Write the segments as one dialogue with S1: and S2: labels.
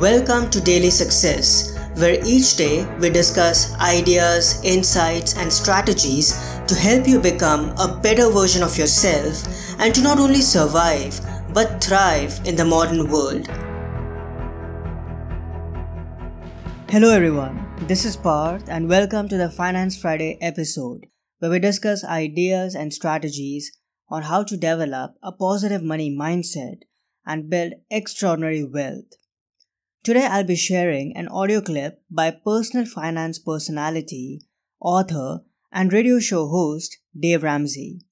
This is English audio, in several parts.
S1: Welcome to Daily Success, where each day we discuss ideas, insights, and strategies to help you become a better version of yourself and to not only survive but thrive in the modern world. Hello, everyone. This is Parth, and welcome to the Finance Friday episode, where we discuss ideas and strategies on how to develop a positive money mindset and build extraordinary wealth. Today, I'll be sharing an audio clip by personal finance personality, author, and radio show host Dave Ramsey.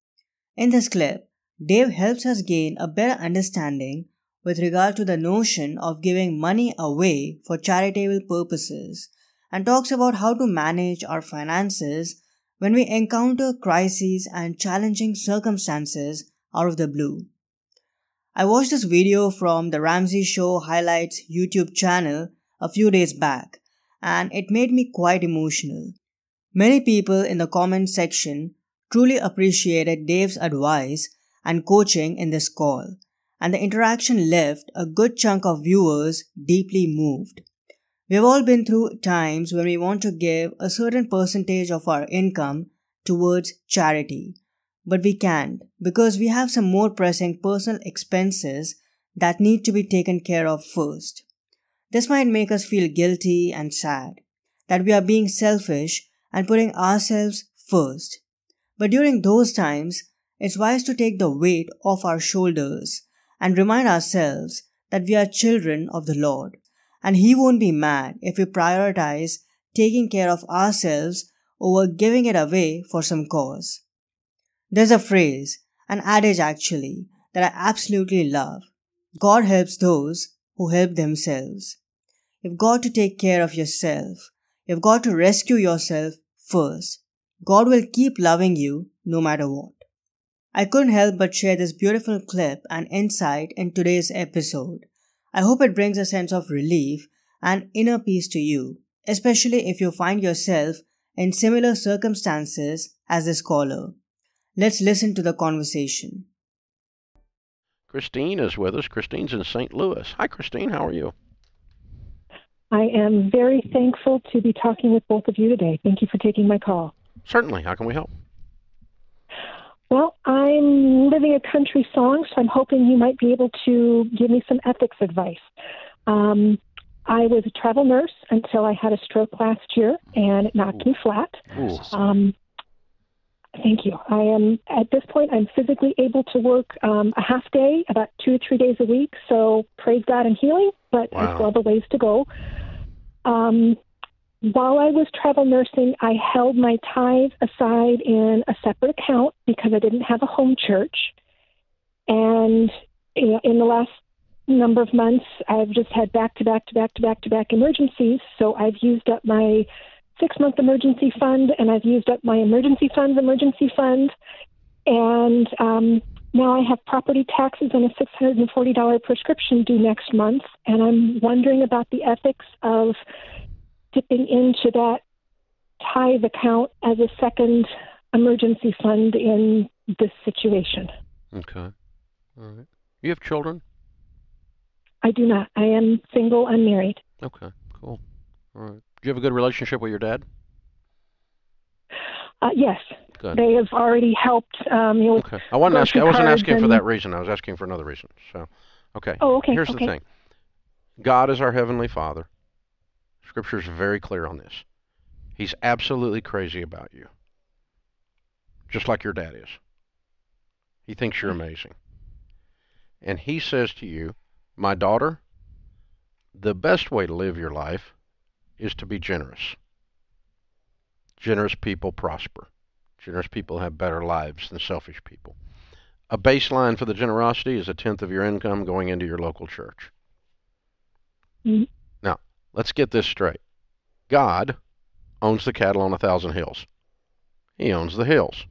S1: In this clip, Dave helps us gain a better understanding with regard to the notion of giving money away for charitable purposes and talks about how to manage our finances when we encounter crises and challenging circumstances out of the blue. I watched this video from the Ramsey Show Highlights YouTube channel a few days back, and it made me quite emotional. Many people in the comment section truly appreciated Dave's advice and coaching in this call, and the interaction left a good chunk of viewers deeply moved. We've all been through times when we want to give a certain percentage of our income towards charity but we can't because we have some more pressing personal expenses that need to be taken care of first. This might make us feel guilty and sad that we are being selfish and putting ourselves first. But during those times, it's wise to take the weight off our shoulders and remind ourselves that we are children of the Lord, and He won't be mad if we prioritize taking care of ourselves over giving it away for some cause. There's a phrase, an adage actually, that I absolutely love. God helps those who help themselves. You've got to take care of yourself. You've got to rescue yourself first. God will keep loving you no matter what. I couldn't help but share this beautiful clip and insight in today's episode. I hope it brings a sense of relief and inner peace to you, especially if you find yourself in similar circumstances as this caller. Let's listen to the conversation.
S2: Christine is with us. Christine's in St. Louis. Hi, Christine. How are you?
S3: I am very thankful to be talking with both of you today. Thank you for taking my call.
S2: Certainly. How can we help?
S3: Well, I'm living a country song, so I'm hoping you might be able to give me some ethics advice. Um, I was a travel nurse until I had a stroke last year, and it knocked Ooh. me flat. Um, Thank you. I am at this point. I'm physically able to work um, a half day, about two or three days a week. So praise God and healing, but wow. I still have a ways to go. Um, while I was travel nursing, I held my tithe aside in a separate account because I didn't have a home church. And in the last number of months, I've just had back to back to back to back to back emergencies. So I've used up my six month emergency fund, and I've used up my emergency fund's emergency fund. And um, now I have property taxes and a $640 prescription due next month. And I'm wondering about the ethics of dipping into that tithe account as a second emergency fund in this situation.
S2: Okay. All right. You have children?
S3: I do not. I am single, unmarried.
S2: Okay, cool. All right. Do you have a good relationship with your dad?
S3: Uh, yes. Good. They have already helped. Um, you know,
S2: okay. I wasn't asking. I wasn't asking for that reason. I was asking for another reason. So, okay.
S3: Oh, okay.
S2: Here's
S3: okay.
S2: the thing. God is our heavenly Father. Scripture is very clear on this. He's absolutely crazy about you, just like your dad is. He thinks you're amazing, and he says to you, "My daughter, the best way to live your life is to be generous. Generous people prosper. Generous people have better lives than selfish people. A baseline for the generosity is a tenth of your income going into your local church. Mm-hmm. Now, let's get this straight. God owns the cattle on a thousand hills. He owns the hills.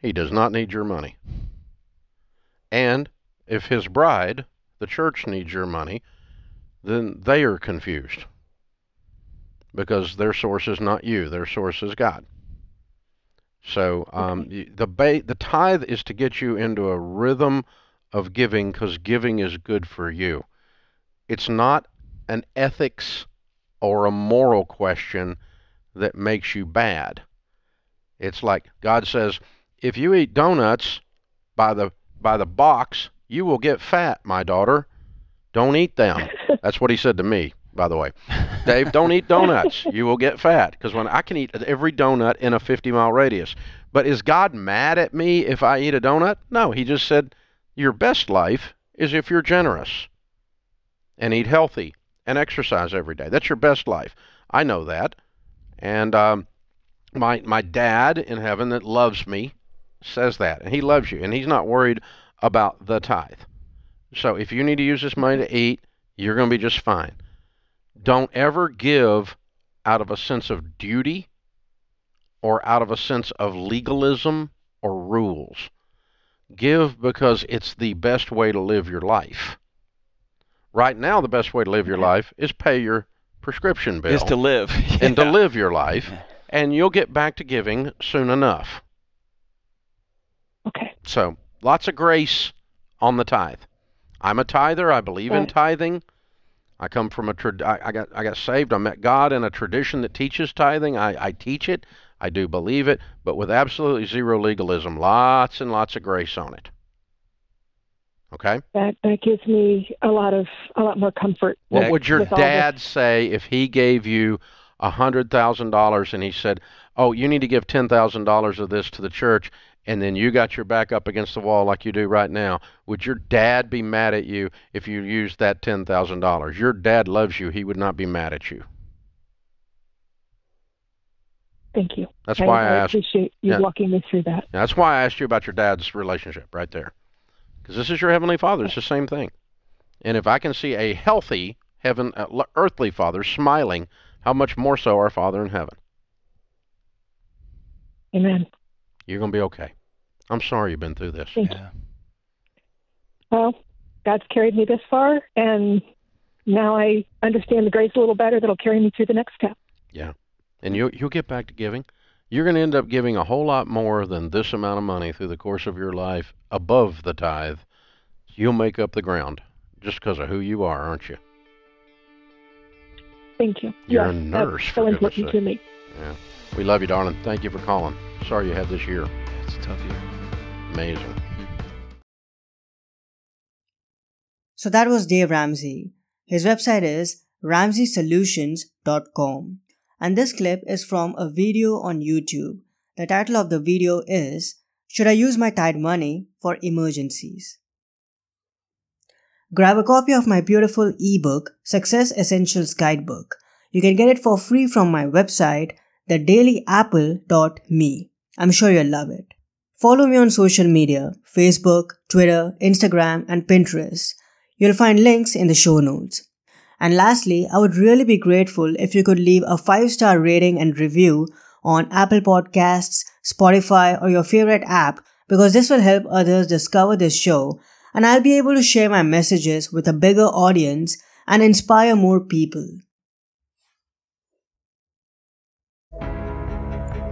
S2: He does not need your money. And if his bride, the church, needs your money, then they are confused because their source is not you, their source is God. So um, okay. the ba- the tithe is to get you into a rhythm of giving because giving is good for you. It's not an ethics or a moral question that makes you bad. It's like God says, if you eat donuts by the by the box, you will get fat, my daughter. Don't eat them. That's what he said to me, by the way. Dave, don't eat donuts. You will get fat because when I can eat every donut in a 50 mile radius. But is God mad at me if I eat a donut? No, he just said your best life is if you're generous and eat healthy and exercise every day. That's your best life. I know that. And um, my my dad in heaven that loves me says that, and he loves you, and he's not worried about the tithe. So if you need to use this money to eat, you're going to be just fine. Don't ever give out of a sense of duty or out of a sense of legalism or rules. Give because it's the best way to live your life. Right now, the best way to live your life is pay your prescription bill.
S4: Is to live.
S2: and to live your life, and you'll get back to giving soon enough.
S3: Okay.
S2: So, lots of grace on the tithe. I'm a tither. I believe in tithing. I come from a trad. I, I got I got saved. I met God in a tradition that teaches tithing. I, I teach it. I do believe it, but with absolutely zero legalism. Lots and lots of grace on it. Okay.
S3: That that gives me a lot of a lot more comfort.
S2: What would your
S3: with all this.
S2: dad say if he gave you a hundred thousand dollars and he said, "Oh, you need to give ten thousand dollars of this to the church," and then you got your back up against the wall like you do right now? Would your dad be mad at you if you used that ten thousand dollars? Your dad loves you; he would not be mad at you.
S3: Thank you.
S2: That's why I,
S3: I
S2: asked.
S3: appreciate you
S2: Yeah.
S3: walking me through that.
S2: That's why I asked you about your dad's relationship right there, because this is your heavenly father. It's the same thing. And if I can see a healthy heaven, uh, earthly father smiling, how much more so our Father in heaven?
S3: Amen.
S2: You're gonna be okay. I'm sorry you've been through this.
S3: Thank
S4: Yeah.
S3: Well, God's carried me this far, and now I understand the grace a little better. That'll carry me through the next step.
S2: Yeah, and you you'll get back to giving. You're going to end up giving a whole lot more than this amount of money through the course of your life above the tithe. You'll make up the ground just because of who you are, aren't you?
S3: Thank you.
S2: You're
S3: yes,
S2: a nurse,
S3: That's
S2: for
S3: so
S2: goodness
S3: important to me.
S2: Yeah. We love you, darling. Thank you for calling. Sorry you had this year.
S4: It's a tough year.
S2: Amazing.
S1: So that was Dave Ramsey. His website is ramseysolutions.com. And this clip is from a video on YouTube. The title of the video is Should I Use My Tithe Money for Emergencies? Grab a copy of my beautiful ebook, Success Essentials Guidebook. You can get it for free from my website, thedailyapple.me. I'm sure you'll love it. Follow me on social media Facebook, Twitter, Instagram, and Pinterest. You'll find links in the show notes. And lastly, I would really be grateful if you could leave a 5 star rating and review on Apple Podcasts, Spotify, or your favorite app because this will help others discover this show and I'll be able to share my messages with a bigger audience and inspire more people.